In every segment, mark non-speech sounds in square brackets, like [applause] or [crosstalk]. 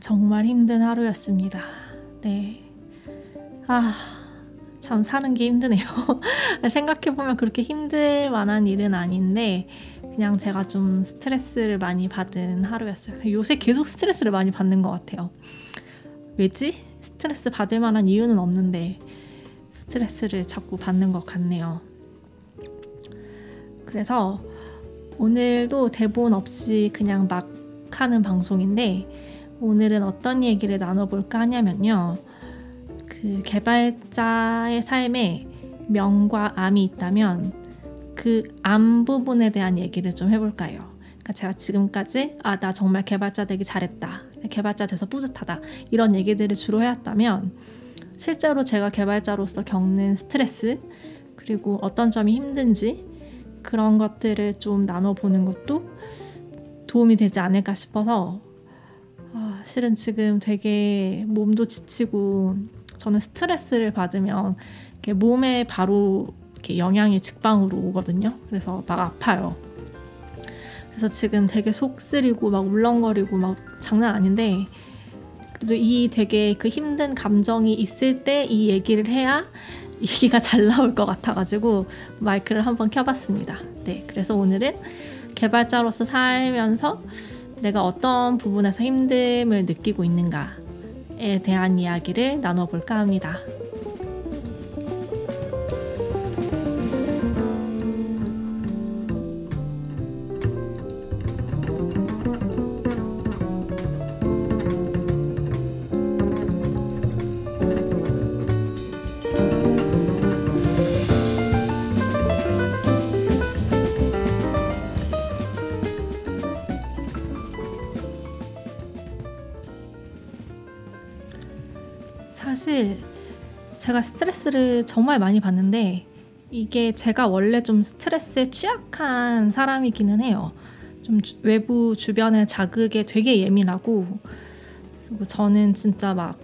정말 힘든 하루였습니다. 네. 아, 참 사는 게 힘드네요. [laughs] 생각해보면 그렇게 힘들 만한 일은 아닌데, 그냥 제가 좀 스트레스를 많이 받은 하루였어요. 요새 계속 스트레스를 많이 받는 것 같아요. 왜지? 스트레스 받을 만한 이유는 없는데, 스트레스를 자꾸 받는 것 같네요. 그래서 오늘도 대본 없이 그냥 막 하는 방송인데 오늘은 어떤 얘기를 나눠볼까 하냐면요. 그 개발자의 삶에 명과 암이 있다면 그 암 부분에 대한 얘기를 좀 해볼까요? 그러니까 제가 지금까지 아 나 정말 개발자 되기 잘했다, 개발자 돼서 뿌듯하다 이런 얘기들을 주로 해왔다면 실제로 제가 개발자로서 겪는 스트레스 그리고 어떤 점이 힘든지 그런 것들을 좀 나눠보는 것도 도움이 되지 않을까 싶어서 아, 실은 지금 되게 몸도 지치고 저는 스트레스를 받으면 이렇게 몸에 바로 이렇게 영향이 직방으로 오거든요. 그래서 막 아파요. 그래서 지금 되게 속 쓰리고 막 울렁거리고 막 장난 아닌데 그래도 이 되게 그 힘든 감정이 있을 때 이 얘기를 해야 얘기가 잘 나올 것 같아가지고 마이크를 한번 켜봤습니다. 네, 그래서 오늘은 개발자로서 살면서 내가 어떤 부분에서 힘듦을 느끼고 있는가에 대한 이야기를 나눠볼까 합니다. 제가 스트레스를 정말 많이 받는데 이게 제가 원래 좀 스트레스에 취약한 사람이기는 해요. 좀 주, 외부 주변의 자극에 되게 예민하고 그리고 저는 진짜 막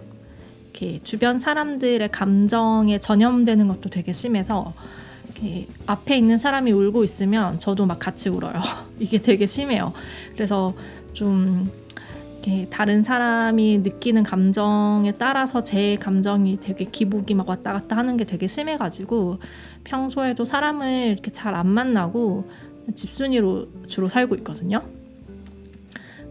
이렇게 주변 사람들의 감정에 전염되는 것도 되게 심해서 이렇게 앞에 있는 사람이 울고 있으면 저도 막 같이 울어요. [laughs] 이게 되게 심해요. 그래서 좀 이렇게 다른 사람이 느끼는 감정에 따라서 제 감정이 되게 기복이 막 왔다 갔다 하는 게 되게 심해가지고 평소에도 사람을 이렇게 잘 안 만나고 집순이로 주로 살고 있거든요.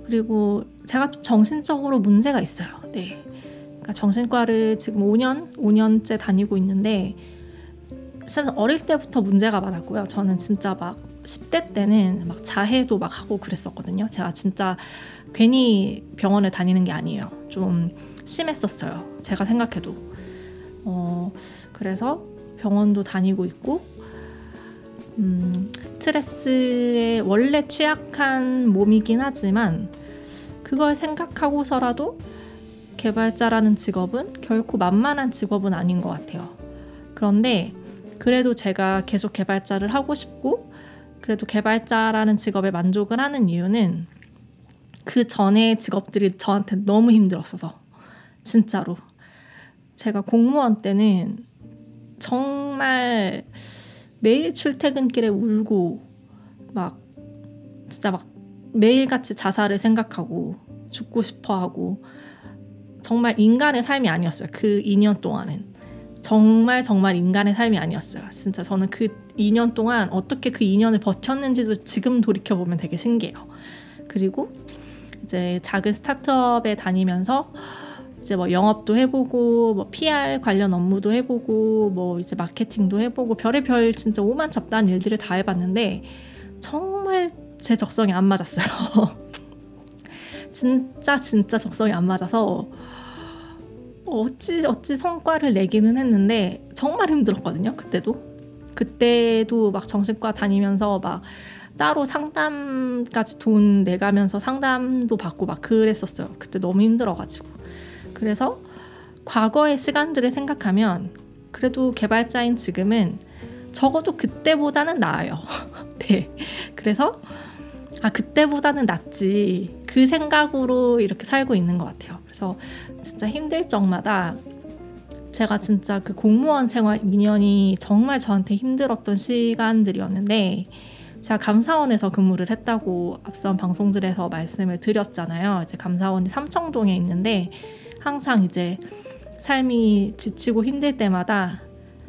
그리고 제가 좀 정신적으로 문제가 있어요. 네. 그러니까 정신과를 지금 5년, 5년째 다니고 있는데, 사실 어릴 때부터 문제가 많았고요. 저는 진짜 막 10대 때는 막 자해도 막 하고 그랬었거든요. 제가 진짜 괜히 병원을 다니는 게 아니에요. 좀 심했었어요. 제가 생각해도. 어, 그래서 병원도 다니고 있고, 음, 스트레스에 원래 취약한 몸이긴 하지만, 그걸 생각하고서라도 개발자라는 직업은 결코 만만한 직업은 아닌 것 같아요. 그런데 그래도 제가 계속 개발자를 하고 싶고, 그래도 개발자라는 직업에 만족을 하는 이유는 그 전에 직업들이 저한테 너무 힘들었어서 진짜로 제가 공무원 때는 정말 매일 출퇴근길에 울고 막 진짜 막 매일같이 자살을 생각하고 죽고 싶어 하고 정말 인간의 삶이 아니었어요. 그 2년 동안은. 정말 정말 인간의 삶이 아니었어요. 진짜 저는 그 2년 동안 어떻게 그 2년을 버텼는지도 지금 돌이켜 보면 되게 신기해요. 그리고 이제 작은 스타트업에 다니면서 이제 뭐 영업도 해보고 뭐 PR 관련 업무도 해보고 뭐 이제 마케팅도 해보고 별의별 진짜 오만 잡다한 일들을 다 해봤는데 정말 제 적성이 안 맞았어요. [laughs] 진짜 진짜 적성이 안 맞아서 어찌 어찌 성과를 내기는 했는데 정말 힘들었거든요. 그때도 그때도 막 정신과 다니면서 막 따로 상담까지 돈 내가면서 상담도 받고 막 그랬었어요. 그때 너무 힘들어가지고. 그래서 과거의 시간들을 생각하면 그래도 개발자인 지금은 적어도 그때보다는 나아요. [laughs] 네. 그래서 아, 그때보다는 낫지. 그 생각으로 이렇게 살고 있는 것 같아요. 그래서 진짜 힘들 적마다 제가 진짜 그 공무원 생활 2년이 정말 저한테 힘들었던 시간들이었는데 제가 감사원에서 근무를 했다고 앞선 방송들에서 말씀을 드렸잖아요. 이제 감사원이 삼청동에 있는데 항상 이제 삶이 지치고 힘들 때마다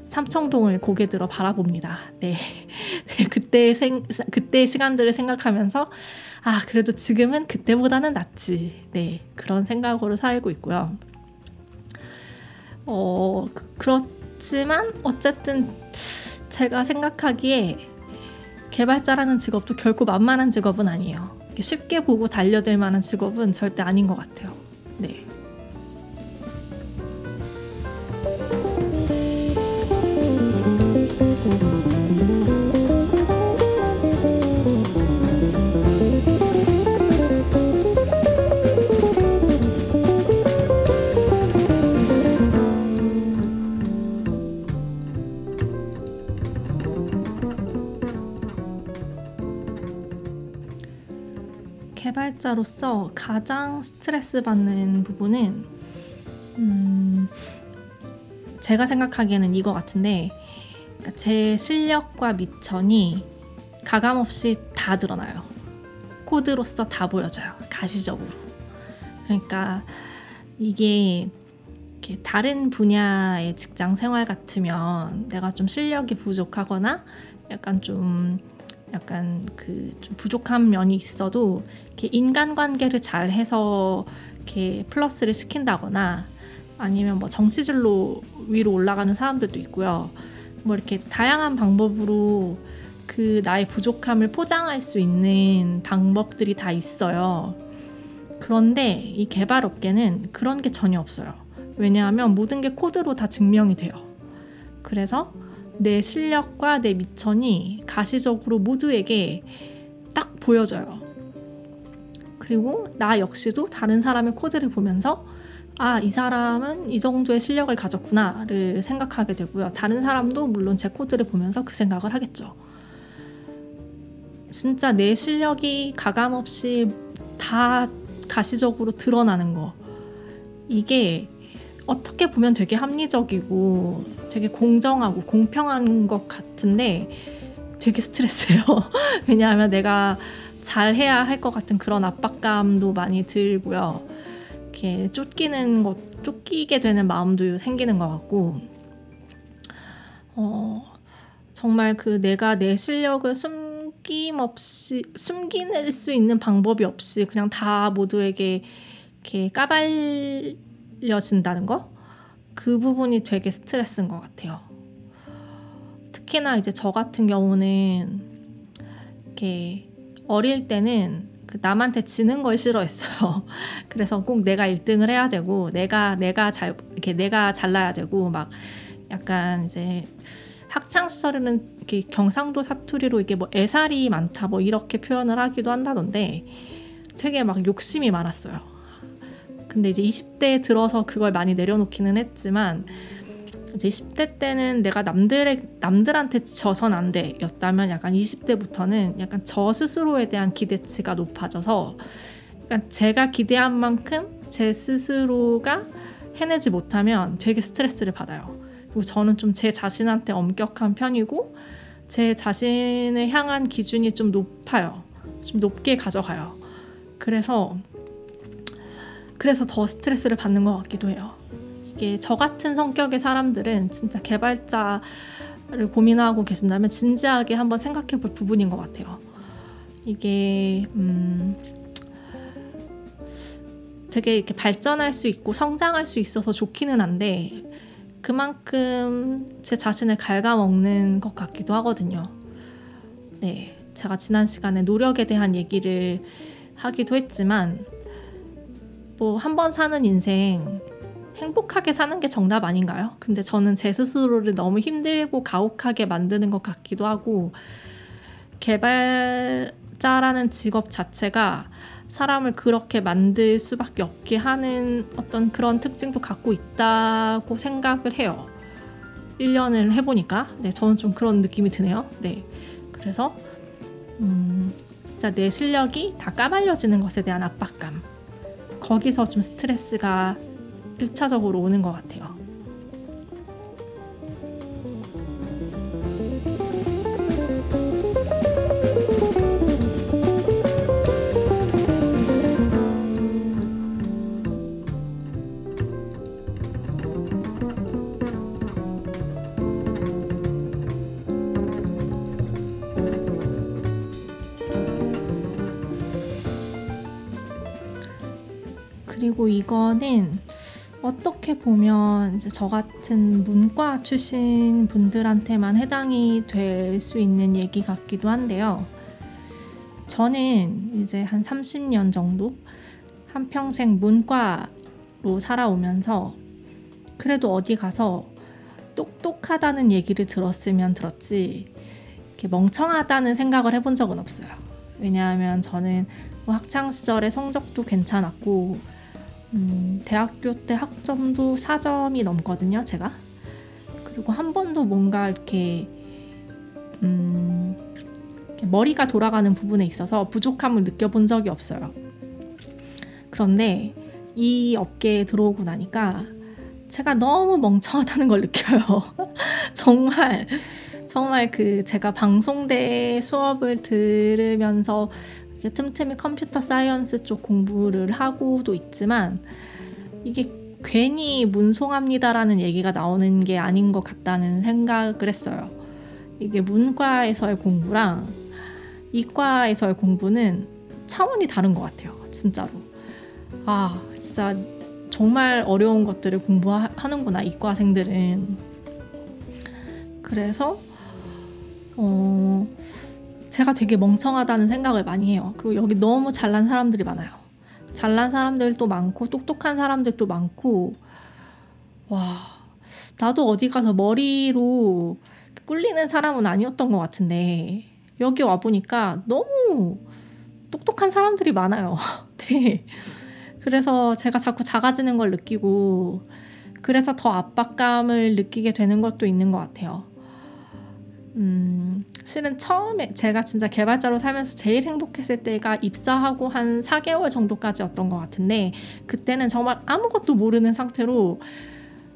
삼청동을 고개 들어 바라봅니다. 네. [laughs] 네 그때 생 그때 시간들을 생각하면서 아, 그래도 지금은 그때보다는 낫지. 네. 그런 생각으로 살고 있고요. 어, 그, 그렇지만 어쨌든 제가 생각하기에 개발자라는 직업도 결코 만만한 직업은 아니에요. 쉽게 보고 달려들 만한 직업은 절대 아닌 것 같아요. 네. 개발자로서 가장 스트레스 받는 부분은 음, 제가 생각하기에는 이거 같은데 그러니까 제 실력과 미천이 가감 없이 다 드러나요. 코드로서 다 보여져요. 가시적으로. 그러니까 이게 다른 분야의 직장 생활 같으면 내가 좀 실력이 부족하거나 약간 좀 약간 그 좀 부족한 면이 있어도 이렇게 인간관계를 잘 해서 이렇게 플러스를 시킨다거나 아니면 뭐 정치질로 위로 올라가는 사람들도 있고요. 뭐 이렇게 다양한 방법으로 그 나의 부족함을 포장할 수 있는 방법들이 다 있어요. 그런데 이 개발 업계는 그런 게 전혀 없어요. 왜냐하면 모든 게 코드로 다 증명이 돼요. 그래서 내 실력과 내 미천이 가시적으로 모두에게 딱 보여져요. 그리고 나 역시도 다른 사람의 코드를 보면서 아, 이 사람은 이 정도의 실력을 가졌구나를 생각하게 되고요. 다른 사람도 물론 제 코드를 보면서 그 생각을 하겠죠. 진짜 내 실력이 가감 없이 다 가시적으로 드러나는 거. 이게 어떻게 보면 되게 합리적이고 되게 공정하고 공평한 것 같은데 되게 스트레스예요. [laughs] 왜냐하면 내가 잘 해야 할 것 같은 그런 압박감도 많이 들고요. 이렇게 쫓기는 것, 쫓기게 되는 마음도 생기는 것 같고, 어, 정말 그 내가 내 실력을 숨김없이, 숨길 수 있는 방법이 없이 그냥 다 모두에게 이렇게 까발려진다는 거? 그 부분이 되게 스트레스인 것 같아요. 특히나 이제 저 같은 경우는 이렇게 어릴 때는 그 남한테 지는 걸 싫어했어요. [laughs] 그래서 꼭 내가 1등을 해야 되고 내가 내가 잘 이렇게 내가 잘나야 되고 막 약간 이제 학창 시절에는 이렇게 경상도 사투리로 이게 뭐 애살이 많다 뭐 이렇게 표현을 하기도 한다던데 되게 막 욕심이 많았어요. 근데 이제 20대에 들어서 그걸 많이 내려놓기는 했지만 이제 10대 때는 내가 남들의 남들한테 져선 안 돼였다면 약간 20대부터는 약간 저 스스로에 대한 기대치가 높아져서 약간 제가 기대한 만큼 제 스스로가 해내지 못하면 되게 스트레스를 받아요. 그리고 저는 좀 제 자신한테 엄격한 편이고 제 자신을 향한 기준이 좀 높아요. 좀 높게 가져가요. 그래서 그래서 더 스트레스를 받는 것 같기도 해요. 이게 저 같은 성격의 사람들은 진짜 개발자를 고민하고 계신다면 진지하게 한번 생각해 볼 부분인 것 같아요. 이게 음, 되게 이렇게 발전할 수 있고 성장할 수 있어서 좋기는 한데 그만큼 제 자신을 갉아먹는 것 같기도 하거든요. 네, 제가 지난 시간에 노력에 대한 얘기를 하기도 했지만 뭐 한 번 사는 인생 행복하게 사는 게 정답 아닌가요? 근데 저는 제 스스로를 너무 힘들고 가혹하게 만드는 것 같기도 하고 개발자라는 직업 자체가 사람을 그렇게 만들 수밖에 없게 하는 어떤 그런 특징도 갖고 있다고 생각을 해요. 1년을 해보니까 네 저는 좀 그런 느낌이 드네요. 네 그래서 음, 진짜 내 실력이 다 까발려지는 것에 대한 압박감 거기서 좀 스트레스가 1차적으로 오는 것 같아요. 그리고 이거는 어떻게 보면 이제 저 같은 문과 출신 분들한테만 해당이 될 수 있는 얘기 같기도 한데요. 저는 이제 한 30년 정도 한평생 문과로 살아오면서 그래도 어디 가서 똑똑하다는 얘기를 들었으면 들었지 이렇게 멍청하다는 생각을 해본 적은 없어요. 왜냐하면 저는 뭐 학창 시절에 성적도 괜찮았고 음, 대학교 때 학점도 4점이 넘거든요, 제가. 그리고 한 번도 뭔가 이렇게 음, 머리가 돌아가는 부분에 있어서 부족함을 느껴본 적이 없어요. 그런데 이 업계에 들어오고 나니까 제가 너무 멍청하다는 걸 느껴요. [laughs] 정말 정말 그 제가 방송대 수업을 들으면서 틈틈이 computer science 쪽 공부를 하고도 있지만 이게 괜히 문송합니다라는 얘기가 나오는 게 아닌 것 같다는 생각을 했어요. 이게 문과에서의 공부랑 이과에서의 공부는 차원이 다른 것 같아요. 진짜로. 아, 진짜 정말 어려운 것들을 공부하는구나, 이과생들은. 그래서, 어, 제가 되게 멍청하다는 생각을 많이 해요. 그리고 여기 너무 잘난 사람들이 많아요. 잘난 사람들도 많고, 똑똑한 사람들도 많고, 와, 나도 어디 가서 머리로 꿀리는 사람은 아니었던 것 같은데, 여기 와 보니까 너무 똑똑한 사람들이 많아요. [laughs] 네. 그래서 제가 자꾸 작아지는 걸 느끼고 그래서 더 압박감을 느끼게 되는 것도 있는 것 같아요. 음, 실은 처음에 제가 진짜 개발자로 살면서 제일 행복했을 때가 입사하고 한 4개월 정도까지였던 것 같은데 그때는 정말 아무것도 모르는 상태로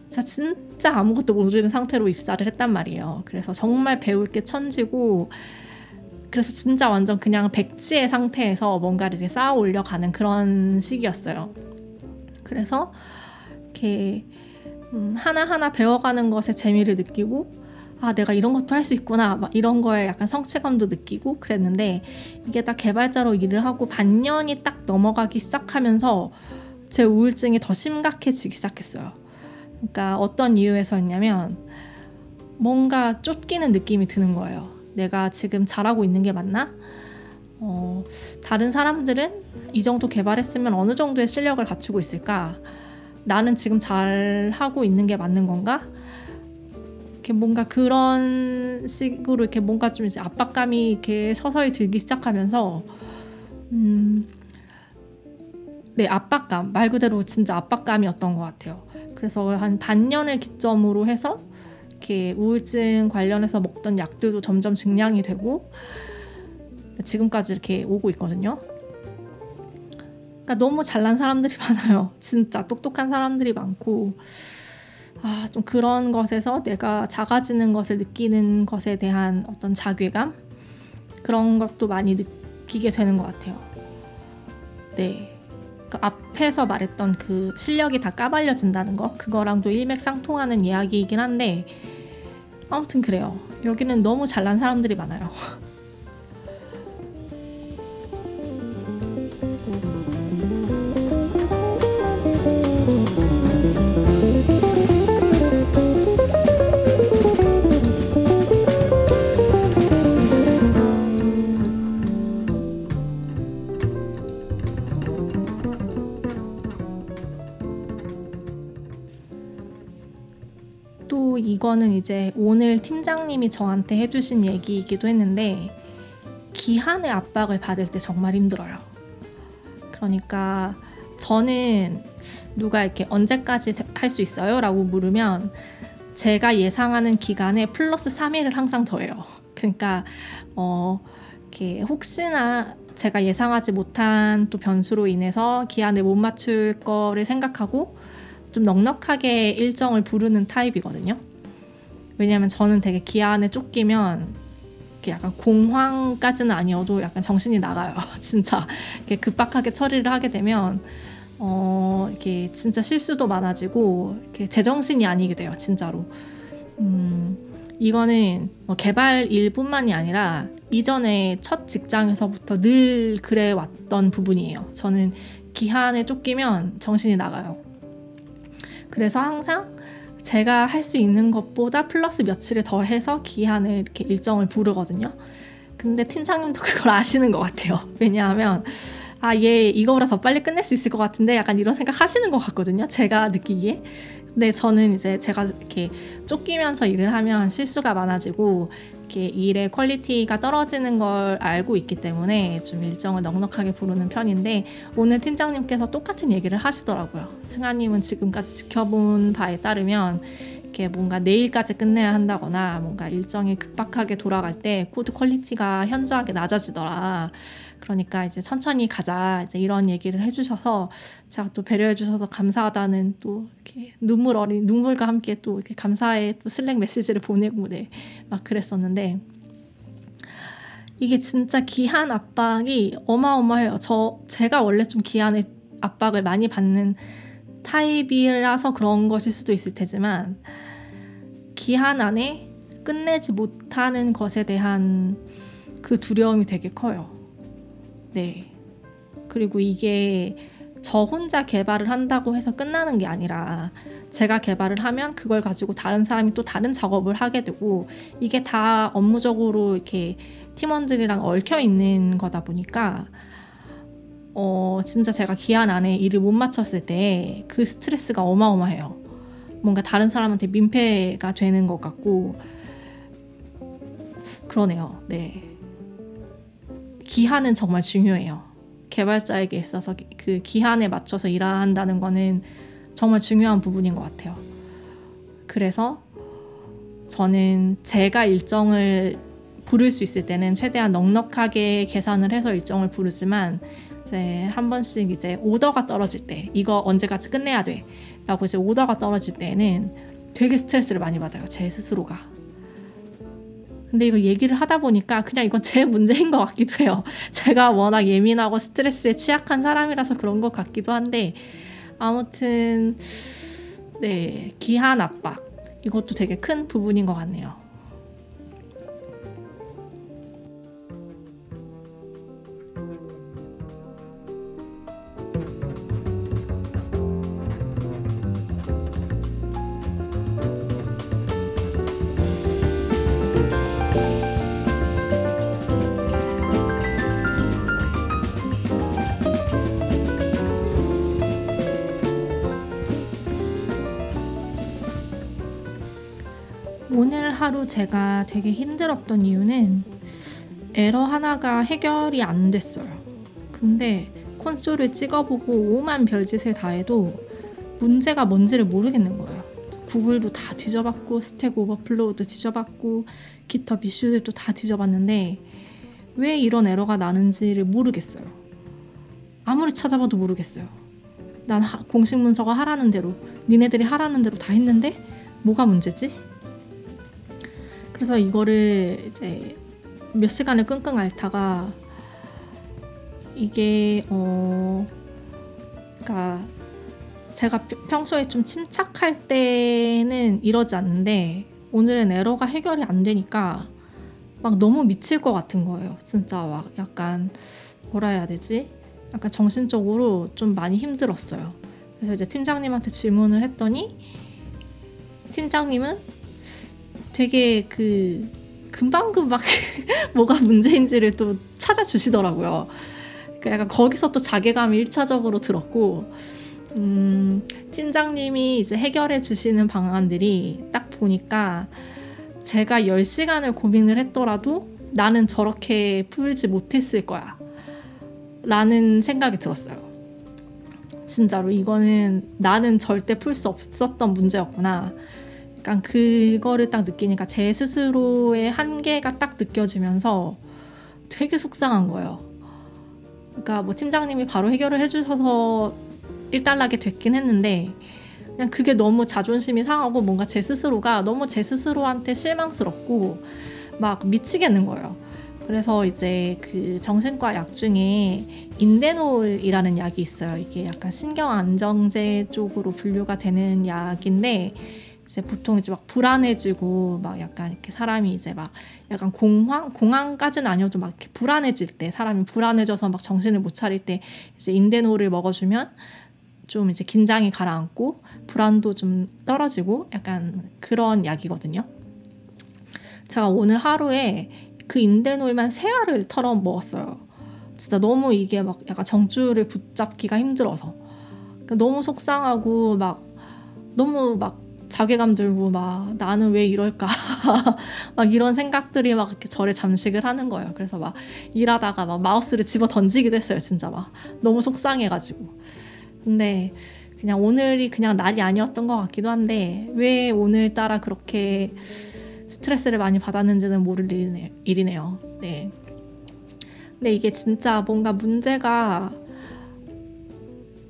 자 진짜 아무것도 모르는 상태로 입사를 했단 말이에요. 그래서 정말 배울 게 천지고 그래서 진짜 완전 그냥 백지의 상태에서 뭔가를 이제 쌓아 올려가는 그런 시기였어요. 그래서 이렇게 음, 하나하나 배워가는 것에 재미를 느끼고 아 내가 이런 것도 할 수 있구나 막 이런 거에 약간 성취감도 느끼고 그랬는데 이게 딱 개발자로 일을 하고 반년이 딱 넘어가기 시작하면서 제 우울증이 더 심각해지기 시작했어요. 그러니까 어떤 이유에서였냐면 뭔가 쫓기는 느낌이 드는 거예요. 내가 지금 잘하고 있는 게 맞나? 어, 다른 사람들은 이 정도 개발했으면 어느 정도의 실력을 갖추고 있을까? 나는 지금 잘 하고 있는 게 맞는 건가? 이렇게 뭔가 그런 식으로 이렇게 뭔가 좀 이제 압박감이 이렇게 서서히 들기 시작하면서 음, 네 압박감 말 그대로 진짜 압박감이었던 것 같아요. 그래서 한 반년을 기점으로 해서 이렇게 우울증 관련해서 먹던 약들도 점점 증량이 되고 지금까지 이렇게 오고 있거든요. 그러니까 너무 잘난 사람들이 [laughs] 많아요. 진짜 똑똑한 사람들이 많고 아, 좀 그런 것에서 내가 작아지는 것을 느끼는 것에 대한 어떤 자괴감 그런 것도 많이 느끼게 되는 것 같아요. 네. 그 앞에서 말했던 그 실력이 다 까발려진다는 거 그거랑도 일맥상통하는 이야기이긴 한데 아무튼 그래요. 여기는 너무 잘난 사람들이 많아요. [laughs] 이거는 이제 오늘 팀장님이 저한테 해주신 얘기이기도 했는데 기한의 압박을 받을 때 정말 힘들어요. 그러니까 저는 누가 이렇게 언제까지 할 수 있어요? 라고 물으면 제가 예상하는 기간에 플러스 3일을 항상 더해요. 그러니까 어 이렇게 혹시나 제가 예상하지 못한 또 변수로 인해서 기한을 못 맞출 거를 생각하고 좀 넉넉하게 일정을 부르는 타입이거든요. 왜냐하면 저는 되게 기한에 쫓기면 이렇게 약간 공황까지는 아니어도 약간 정신이 나가요. [laughs] 진짜 이렇게 급박하게 처리를 하게 되면 어 이렇게 진짜 실수도 많아지고 이렇게 제정신이 아니게 돼요. 진짜로. 음, 이거는 뭐 개발 일뿐만이 아니라 이전에 첫 직장에서부터 늘 그래 왔던 부분이에요. 저는 기한에 쫓기면 정신이 나가요. 그래서 항상 제가 할 수 있는 것보다 플러스 며칠을 더 해서 기한을 이렇게 일정을 부르거든요. 근데 팀장님도 [laughs] 그걸 아시는 것 같아요. 왜냐하면 아, 얘 이거보다 더 빨리 끝낼 수 있을 것 같은데 약간 이런 생각 하시는 것 같거든요. 제가 느끼기에. 근데 저는 이제 제가 이렇게 쫓기면서 일을 하면 실수가 많아지고 이렇게 일의 quality가 떨어지는 걸 알고 있기 때문에 좀 일정을 넉넉하게 부르는 편인데 오늘 팀장님께서 똑같은 얘기를 하시더라고요. 승아님은 지금까지 지켜본 바에 따르면 이렇게 뭔가 내일까지 끝내야 한다거나 뭔가 일정이 급박하게 돌아갈 때 코드 quality가 현저하게 낮아지더라. 그러니까 이제 천천히 가자 이제 이런 얘기를 해주셔서 제가 또 배려해 주셔서 감사하다는 또 이렇게 눈물 어린 눈물과 함께 또 이렇게 감사의 또 Slack 메시지를 보내고 네 막 그랬었는데 이게 진짜 기한 압박이 어마어마해요. 저 제가 원래 좀 기한의 압박을 많이 받는 타입이라서 그런 것일 수도 있을 테지만 기한 안에 끝내지 못하는 것에 대한 그 두려움이 되게 커요. 네. 그리고 이게 저 혼자 개발을 한다고 해서 끝나는 게 아니라 제가 개발을 하면 그걸 가지고 다른 사람이 또 다른 작업을 하게 되고 이게 다 업무적으로 이렇게 팀원들이랑 얽혀 있는 거다 보니까 어 진짜 제가 기한 안에 일을 못 마쳤을 때 그 스트레스가 어마어마해요. 뭔가 다른 사람한테 민폐가 되는 것 같고 그러네요. 네. 기한은 정말 중요해요. 개발자에게 있어서 그 기한에 맞춰서 일한다는 거는 정말 중요한 부분인 것 같아요. 그래서 저는 제가 일정을 부를 수 있을 때는 최대한 넉넉하게 계산을 해서 일정을 부르지만 이제 한 번씩 이제 오더가 떨어질 때 이거 언제까지 끝내야 돼 라고 이제 오더가 떨어질 때는 되게 스트레스를 많이 받아요 제 스스로가 근데 이거 얘기를 하다 보니까 그냥 이건 제 [laughs] 문제인 것 같기도 해요. 제가 워낙 예민하고 스트레스에 취약한 사람이라서 그런 것 같기도 한데 아무튼 네 기한 압박 이것도 되게 큰 부분인 것 같네요. 하루 제가 되게 힘들었던 이유는 에러 하나가 해결이 안 됐어요. 근데 콘솔을 찍어보고 오만 별짓을 다 해도 문제가 뭔지를 모르겠는 거예요. 구글도 다 뒤져봤고 스택 오버플로우도 뒤져봤고 기타 이슈들도 다 뒤져봤는데 왜 이런 에러가 나는지를 모르겠어요. 아무리 찾아봐도 모르겠어요. 난 하, 공식 문서가 하라는 대로 니네들이 하라는 대로 다 했는데 뭐가 문제지? 그래서 이거를 이제 몇 시간을 끙끙 앓다가 이게 어 그러니까 제가 평소에 좀 침착할 때는 이러지 않는데 오늘은 에러가 해결이 안 되니까 막 너무 미칠 것 같은 거예요. 진짜 막 약간 뭐라 해야 되지? 약간 정신적으로 좀 많이 힘들었어요. 그래서 이제 팀장님한테 질문을 했더니 팀장님은 되게 그 금방금방 [laughs] 뭐가 문제인지를 또 찾아주시더라고요. 그 약간 거기서 또 자괴감이 1차적으로 들었고, 음, 팀장님이 이제 해결해 주시는 방안들이 딱 보니까 제가 10시간을 고민을 했더라도 나는 저렇게 풀지 못했을 거야. 라는 생각이 들었어요. 진짜로 이거는 나는 절대 풀 수 없었던 문제였구나. 약간 그거를 딱 느끼니까 제 스스로의 한계가 딱 느껴지면서 되게 속상한 거예요. 그러니까 뭐 팀장님이 바로 해결을 해주셔서 일단락이 됐긴 했는데 그냥 그게 너무 자존심이 상하고 뭔가 제 스스로가 너무 제 스스로한테 실망스럽고 막 미치겠는 거예요. 그래서 이제 그 정신과 약 중에 인데놀이라는 약이 있어요. 이게 약간 신경 안정제 쪽으로 분류가 되는 약인데 이제 보통 이제 막 불안해지고 막 약간 이렇게 사람이 이제 막 약간 공황 공황까지는 아니어도 막 이렇게 불안해질 때 사람이 불안해져서 막 정신을 못 차릴 때 이제 인대노를 먹어주면 좀 이제 긴장이 가라앉고 불안도 좀 떨어지고 약간 그런 약이거든요. 제가 오늘 하루에 그 인대놀만 세 알을 털어 먹었어요. 진짜 너무 이게 막 약간 정주를 붙잡기가 힘들어서 그러니까 너무 속상하고 막 너무 막 자괴감 들고 막 나는 왜 이럴까 [laughs] 막 이런 생각들이 막 이렇게 저를 잠식을 하는 거예요. 그래서 막 일하다가 막 마우스를 집어 던지기도 했어요. 진짜 막 너무 속상해가지고. 근데 그냥 오늘이 그냥 날이 아니었던 것 같기도 한데 왜 오늘따라 그렇게 스트레스를 많이 받았는지는 모를 일이네요. 네. 근데 이게 진짜 뭔가 문제가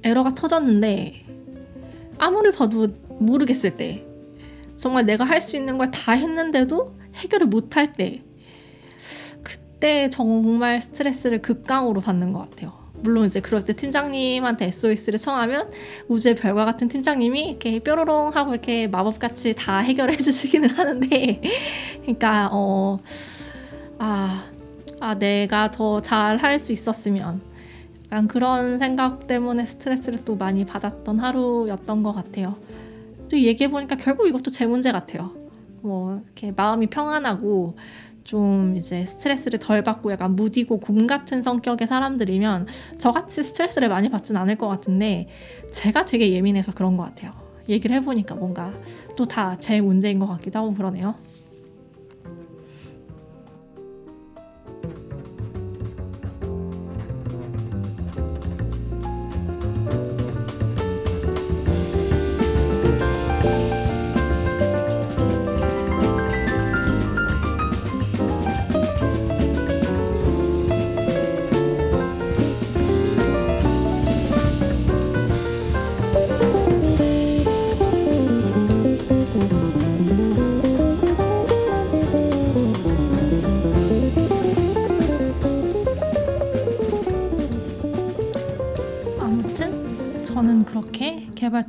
에러가 터졌는데 아무리 봐도 모르겠을 때 정말 내가 할 수 있는 걸 다 했는데도 해결을 못할 때 그때 정말 스트레스를 극강으로 받는 것 같아요. 물론 이제 그럴 때 팀장님한테 SOS를 청하면 우주의 별과 같은 팀장님이 이렇게 뾰로롱 하고 이렇게 마법같이 다 해결해 주시기는 하는데 [laughs] 그러니까 어 아, 아 내가 더 잘 할 수 있었으면 약간 그런 생각 때문에 스트레스를 또 많이 받았던 하루였던 것 같아요. 또 얘기해 보니까 결국 이것도 제 문제 같아요. 뭐 이렇게 마음이 평안하고 좀 이제 스트레스를 덜 받고 약간 무디고 곰 같은 성격의 사람들이면 저같이 스트레스를 많이 받진 않을 것 같은데 제가 되게 예민해서 그런 것 같아요. 얘기를 해보니까 뭔가 또 다 제 문제인 것 같기도 하고 그러네요.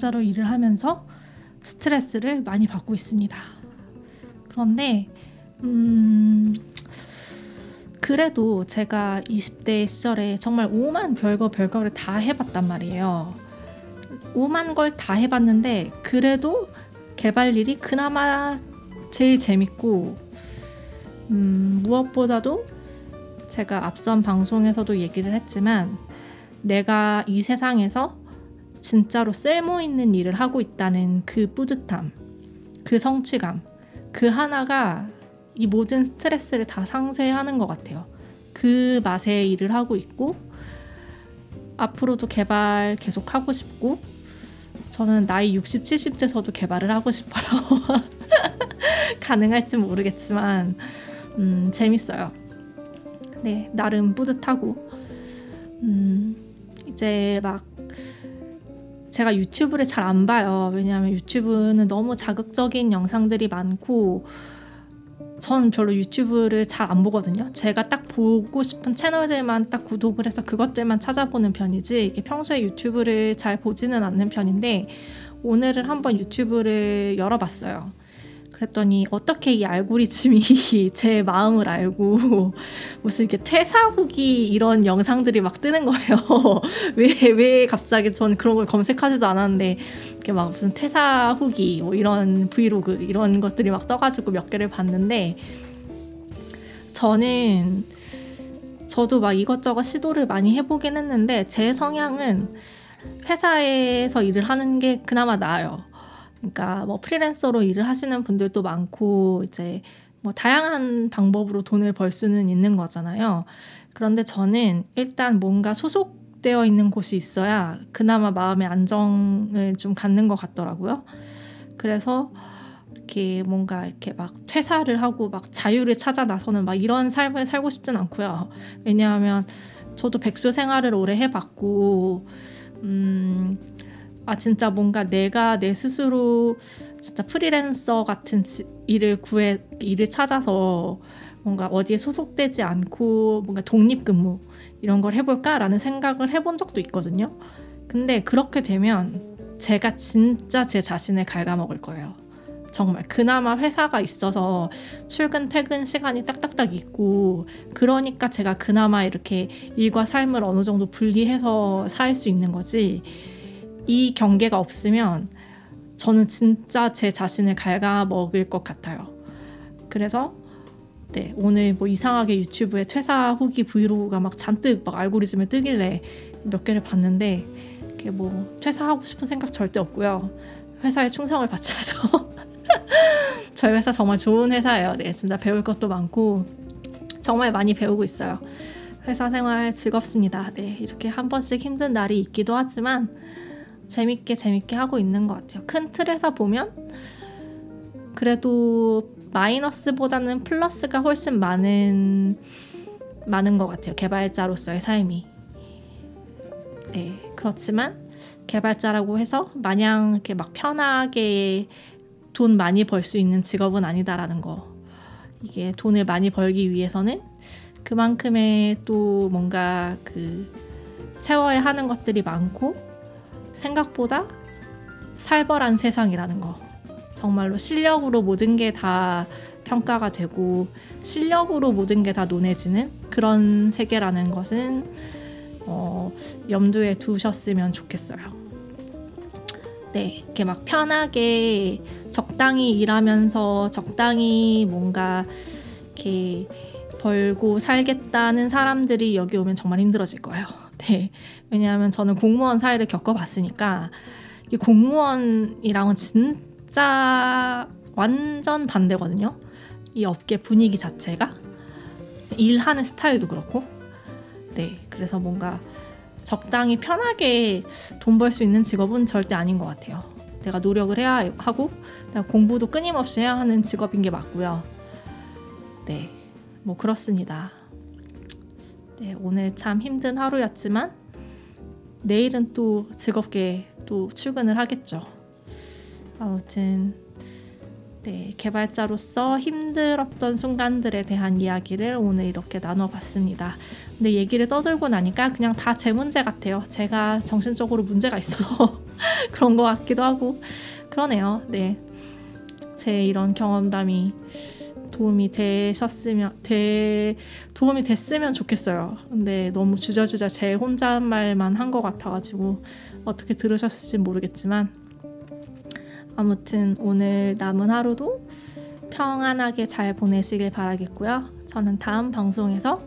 개발자로 일을 하면서 스트레스를 많이 받고 있습니다. 그런데 음 그래도 제가 20대 시절에 정말 오만 별거 별거를 다 해봤단 말이에요. 오만 걸 다 해봤는데 그래도 개발 일이 그나마 제일 재밌고 음, 무엇보다도 제가 앞선 방송에서도 얘기를 했지만 내가 이 세상에서 진짜로 쓸모 있는 일을 하고 있다는 그 뿌듯함, 그 성취감, 그 하나가 이 모든 스트레스를 다 상쇄하는 것 같아요. 그 맛에 일을 하고 있고, 앞으로도 개발 계속 하고 싶고, 저는 나이 60, 70대서도 개발을 하고 싶어요. [laughs] 가능할지 모르겠지만, 음, 재밌어요. 네, 나름 뿌듯하고, 음, 이제 막 제가 유튜브를 잘 안 봐요. 왜냐하면 유튜브는 너무 자극적인 영상들이 많고 전 별로 유튜브를 잘 안 보거든요. 제가 딱 보고 싶은 채널들만 딱 구독을 해서 그것들만 찾아보는 편이지 이게 평소에 유튜브를 잘 보지는 않는 편인데 오늘은 한번 유튜브를 열어봤어요. 그랬더니 어떻게 이 알고리즘이 [laughs] 제 마음을 알고 [laughs] 무슨 이렇게 퇴사 후기 이런 영상들이 막 뜨는 거예요. [laughs] 왜, 왜 갑자기 전 그런 걸 검색하지도 않았는데 이렇게 막 무슨 퇴사 후기 뭐 이런 브이로그 이런 것들이 막 떠가지고 몇 개를 봤는데 저는 저도 막 이것저것 시도를 많이 해보긴 했는데 제 성향은 회사에서 일을 하는 게 그나마 나아요. 그러니까 뭐 프리랜서로 일을 하시는 분들도 많고 이제 뭐 다양한 방법으로 돈을 벌 수는 있는 거잖아요. 그런데 저는 일단 뭔가 소속되어 있는 곳이 있어야 그나마 마음의 안정을 좀 갖는 것 같더라고요. 그래서 이렇게 뭔가 이렇게 막 퇴사를 하고 막 자유를 찾아 나서는 막 이런 삶을 살고 싶진 않고요. 왜냐하면 저도 백수 생활을 오래 해봤고, 음, 아 진짜 뭔가 내가 내 스스로 진짜 프리랜서 같은 일을 구해 일을 찾아서 뭔가 어디에 소속되지 않고 뭔가 독립근무 이런 걸 해볼까라는 생각을 해본 적도 있거든요. 근데 그렇게 되면 제가 진짜 제 자신을 갉아먹을 거예요. 정말 그나마 회사가 있어서 출근 퇴근 시간이 딱딱딱 있고 그러니까 제가 그나마 이렇게 일과 삶을 어느 정도 분리해서 살 수 있는 거지 이 경계가 없으면 저는 진짜 제 자신을 갉아먹을 것 같아요. 그래서 네 오늘 뭐 이상하게 유튜브에 퇴사 후기 vlog가 막 잔뜩 막 알고리즘에 뜨길래 몇 개를 봤는데 이게 뭐 퇴사하고 싶은 생각 절대 없고요. 회사에 충성을 바쳐서 [laughs] 저희 회사 정말 좋은 회사예요. 네, 진짜 배울 것도 많고 정말 많이 배우고 있어요. 회사 생활 즐겁습니다. 네, 이렇게 한 번씩 힘든 날이 있기도 하지만 재밌게 재밌게 하고 있는 것 같아요. 큰 틀에서 보면 그래도 마이너스보다는 플러스가 훨씬 많은 많은 것 같아요. 개발자로서의 삶이. 네, 그렇지만 개발자라고 해서 마냥 이렇게 막 편하게 돈 많이 벌 수 있는 직업은 아니다라는 거. 이게 돈을 많이 벌기 위해서는 그만큼의 또 뭔가 그 채워야 하는 것들이 많고 생각보다 살벌한 세상이라는 거. 정말로 실력으로 모든 게 다 평가가 되고 실력으로 모든 게 다 논해지는 그런 세계라는 것은 어, 염두에 두셨으면 좋겠어요. 네, 이렇게 막 편하게 적당히 일하면서 적당히 뭔가 이렇게 벌고 살겠다는 사람들이 여기 오면 정말 힘들어질 거예요. 네, 왜냐하면 저는 공무원 사회를 겪어봤으니까 이 공무원이랑은 진짜 완전 반대거든요. 이 업계 분위기 자체가 일하는 스타일도 그렇고, 네, 그래서 뭔가 적당히 편하게 돈 벌 수 있는 직업은 절대 아닌 것 같아요. 내가 노력을 해야 하고 공부도 끊임없이 해야 하는 직업인 게 맞고요. 네, 뭐 그렇습니다. 네, 오늘 참 힘든 하루였지만 내일은 또 즐겁게 또 출근을 하겠죠. 아무튼 네, 개발자로서 힘들었던 순간들에 대한 이야기를 오늘 이렇게 나눠봤습니다. 근데 얘기를 떠들고 나니까 그냥 다 제 문제 같아요. 제가 정신적으로 문제가 있어서 [laughs] 그런 것 같기도 하고 그러네요. 네, 제 이런 경험담이 도움이 되셨으면 되 도움이 됐으면 좋겠어요. 근데 너무 주저주저 제 혼잣말만 한 것 같아가지고 어떻게 들으셨을지 모르겠지만 아무튼 오늘 남은 하루도 평안하게 잘 보내시길 바라겠고요. 저는 다음 방송에서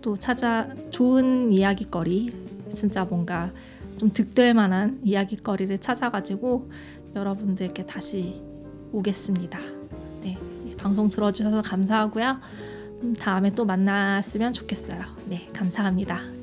또 찾아 좋은 이야기거리 진짜 뭔가 좀 득될 만한 이야기거리를 찾아가지고 여러분들께 다시 오겠습니다. 네, 방송 들어주셔서 감사하고요. 음, 다음에 또 만났으면 좋겠어요. 네, 감사합니다.